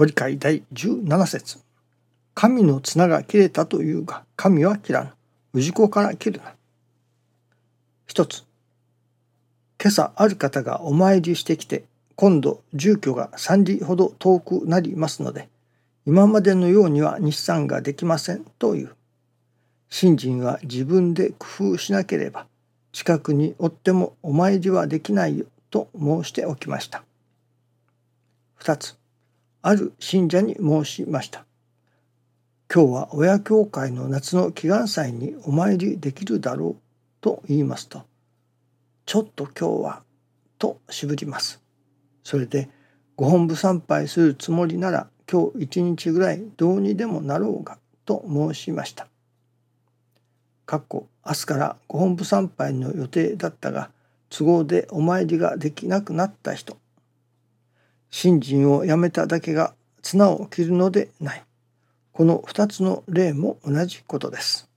ご理解第17節神の綱が切れたというが、神は切らぬ。氏子から切るな。一つ。今朝ある方がお参りしてきて、今度住居が3里ほど遠くなりますので、今までのようには日産ができませんという。信心は自分で工夫しなければ、近くにおってもお参りはできないよと申しておきました。二つ。ある信者に申しました。今日は親教会の夏の祈願祭にお参りできるだろうと言いますと、ちょっと今日はと渋ります。それでご本部参拝するつもりなら今日一日ぐらいどうにでもなろうがと申しました。かっこ明日からご本部参拝の予定だったが都合でお参りができなくなった人信心をやめただけが綱を切るのでない。この二つの例も同じことです。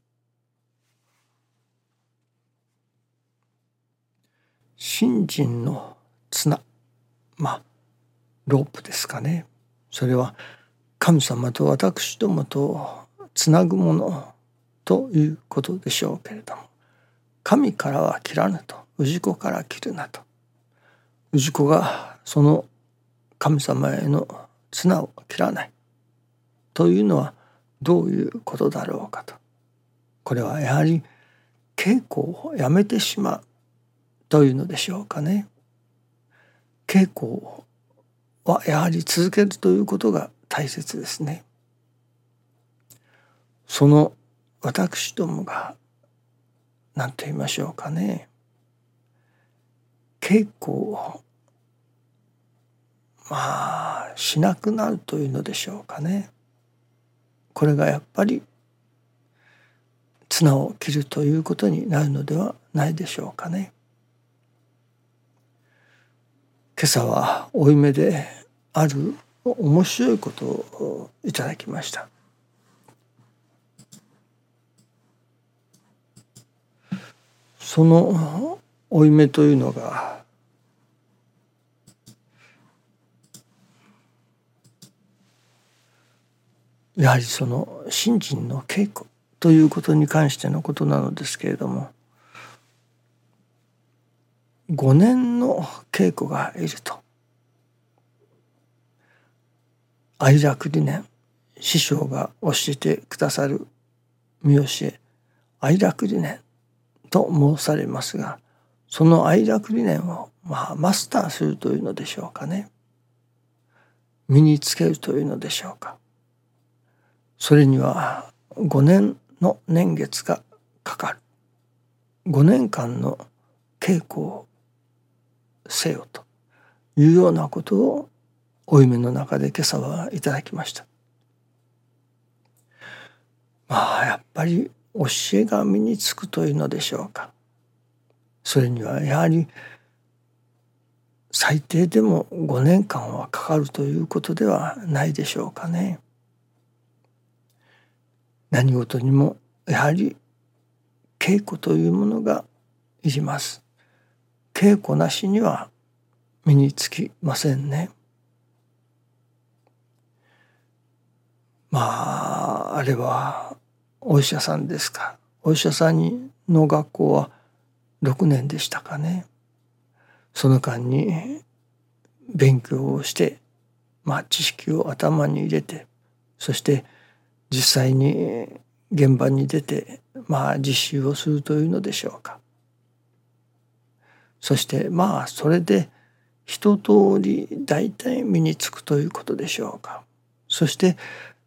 信心の綱。まあロープですかね。それは神様と私どもとつなぐものということでしょうけれども。神からは切らぬと。氏子から切るなと。氏子がその神様への綱を切らないというのはどういうことだろうかとこれはやはり稽古をやめてしまうというのでしょうかね。稽古はやはり続けるということが大切ですね。その私どもが何と言いましょうかね稽古をまあしなくなるというのでしょうかね。これがやっぱり綱を切るということになるのではないでしょうかね。今朝は負い目である面白いことをいただきました。その負い目というのがやはりその信心の稽古ということに関してのことなのですけれども5年の稽古がいると愛楽理念師匠が教えてくださる見教え愛楽理念と申されますがその愛楽理念をまあマスターするというのでしょうかね。身につけるというのでしょうか。それには5年の年月がかかる5年間の稽古をせよというようなことを負い目の中で今朝はいただきました。まあやっぱり教えが身につくというのでしょうか。それにはやはり最低でも5年間はかかるということではないでしょうかね。何事にもやはり稽古というものがいります。稽古なしには身につきませんね。まああれはお医者さんですかお医者さんにの学校は6年でしたかね。その間に勉強をしてまあ知識を頭に入れてそして実際に現場に出てまあ実習をするというのでしょうか。そしてまあそれで一通り大体身につくということでしょうか。そして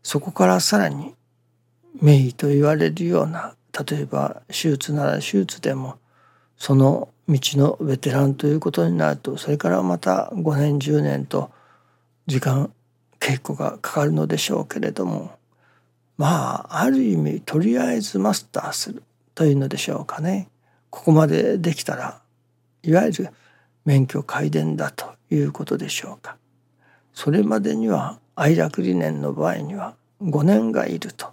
そこからさらに名医と言われるような例えば手術なら手術でもその道のベテランということになるとそれからまた5年10年と時間稽古がかかるのでしょうけれどもまあある意味とりあえずマスターするというのでしょうかね。ここまでできたらいわゆる免許改伝だということでしょうか。それまでには愛楽理念の場合には5年がいると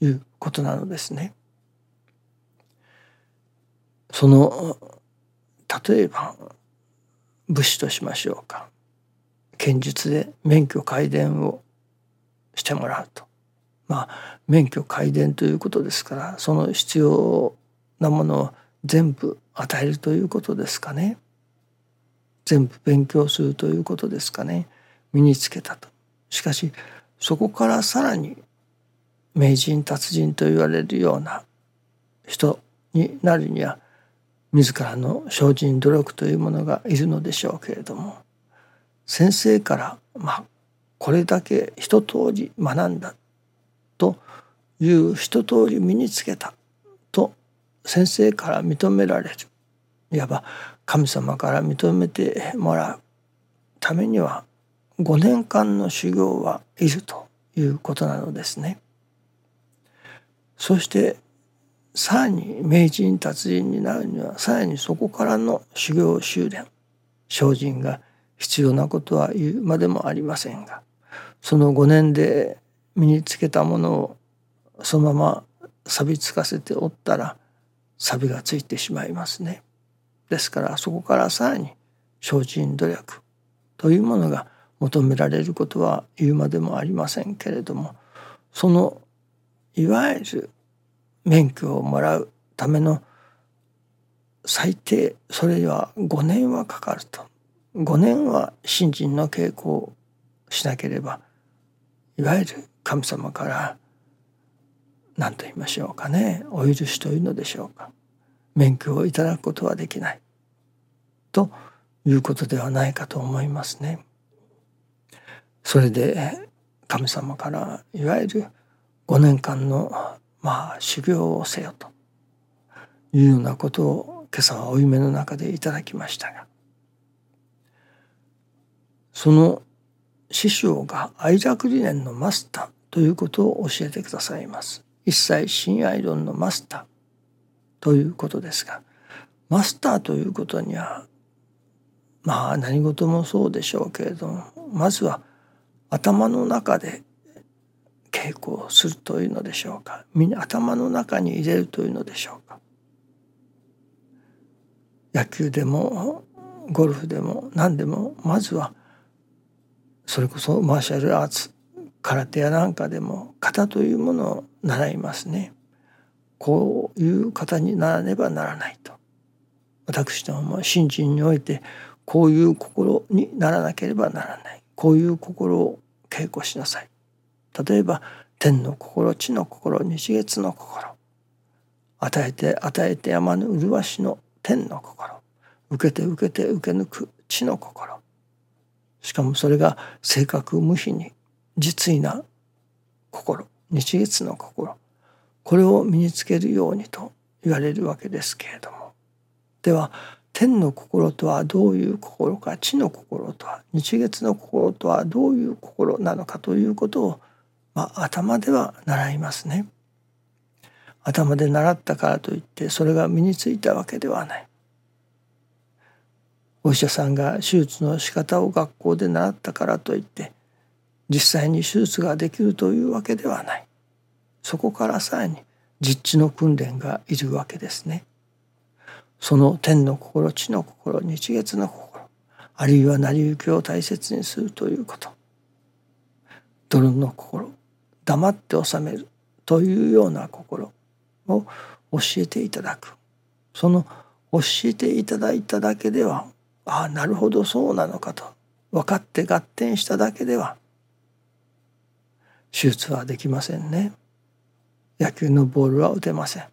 いうことなのですね。その例えば武士としましょうか。剣術で免許改伝をしてもらうとまあ免許改伝ということですからその必要なものを全部与えるということですかね。全部勉強するということですかね。身につけたと。しかしそこからさらに名人達人と言われるような人になるには自らの精進努力というものがいるのでしょうけれども先生からまあこれだけ一通り学んだという一通り身につけたと先生から認められるいわば神様から認めてもらうためには5年間の修行はいるということなのですね。そしてさらに名人達人になるにはさらにそこからの修行修練精進が必要なことは言うまでもありませんがその5年で身につけたものをそのまま錆びつかせておったら錆がついてしまいますね。ですからそこからさらに精進努力というものが求められることは言うまでもありませんけれどもそのいわゆる免許をもらうための最低それには5年はかかると5年は信心の稽古をしなければいわゆる神様から何と言いましょうかねお許しというのでしょうか免許をいただくことはできないということではないかと思いますね。それで神様からいわゆる5年間のまあ修行をせよというようなことを今朝はお夢の中でいただきましたがその師匠が愛楽理念のマスターということを教えてくださいます。一切親愛論のマスター。ということですがマスターということにはまあ何事もそうでしょうけれどもまずは頭の中で稽古をするというのでしょうか。頭の中に入れるというのでしょうか。野球でもゴルフでも何でもまずはそれこそマーシャルアーツ空手やなんかでも型というものを習いますね。こういう方にならねばならないと。私ども信心においてこういう心にならなければならない。こういう心を稽古しなさい。例えば天の心地の心日月の心与えて与えて山の麗しの天の心受けて受けて受け抜く地の心しかもそれが正確無比に実意な心日月の心これを身につけるようにと言われるわけですけれどもでは天の心とはどういう心か地の心とは日月の心とはどういう心なのかということを、まあ、頭では習いますね。頭で習ったからといってそれが身についたわけではない。お医者さんが手術の仕方を学校で習ったからといって実際に手術ができるというわけではない。そこからさらに実地の訓練がいるわけですね。その天の心地の心日月の心あるいは成り行きを大切にするということ。泥の心黙って収めるというような心を教えていただく。その教えていただいただけではああなるほどそうなのかと。分かって合点しただけでは手術はできませんね。野球のボールは打てません。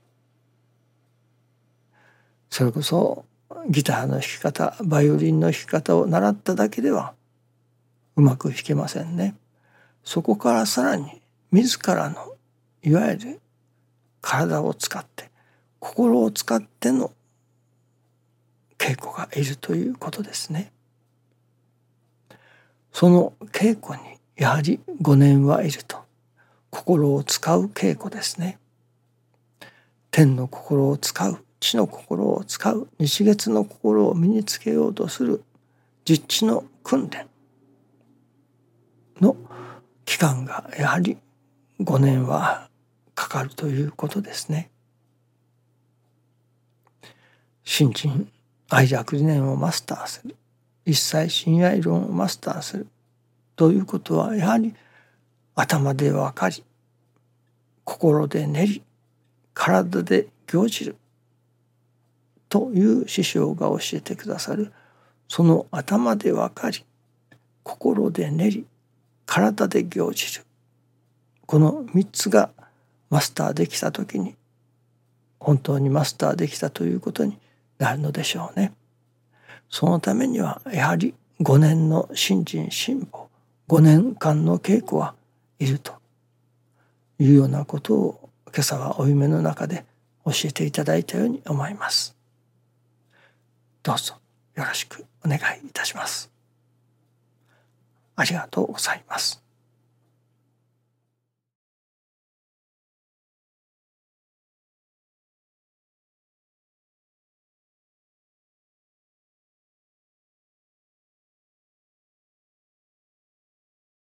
それこそギターの弾き方バイオリンの弾き方を習っただけではうまく弾けませんね。そこからさらに自らのいわゆる体を使って心を使っての稽古がいるということですね。その稽古にやはり5年はいると心を使う稽古ですね。天の心を使う地の心を使う日月の心を身につけようとする実地の訓練の期間がやはり5年はかかるということですね。新人愛着理念をマスターする一切親愛論をマスターするということはやはり頭で分かり心で練り体で行じる。という師匠が教えてくださる。その頭で分かり心で練り体で行じる。この3つがマスターできた時に本当にマスターできたということになるのでしょうね。そのためにはやはり5年の新人辛抱5年間の稽古はいるというようなことを今朝はお夢の中で教えていただいたように思います。どうぞよろしくお願いいたします。ありがとうございます。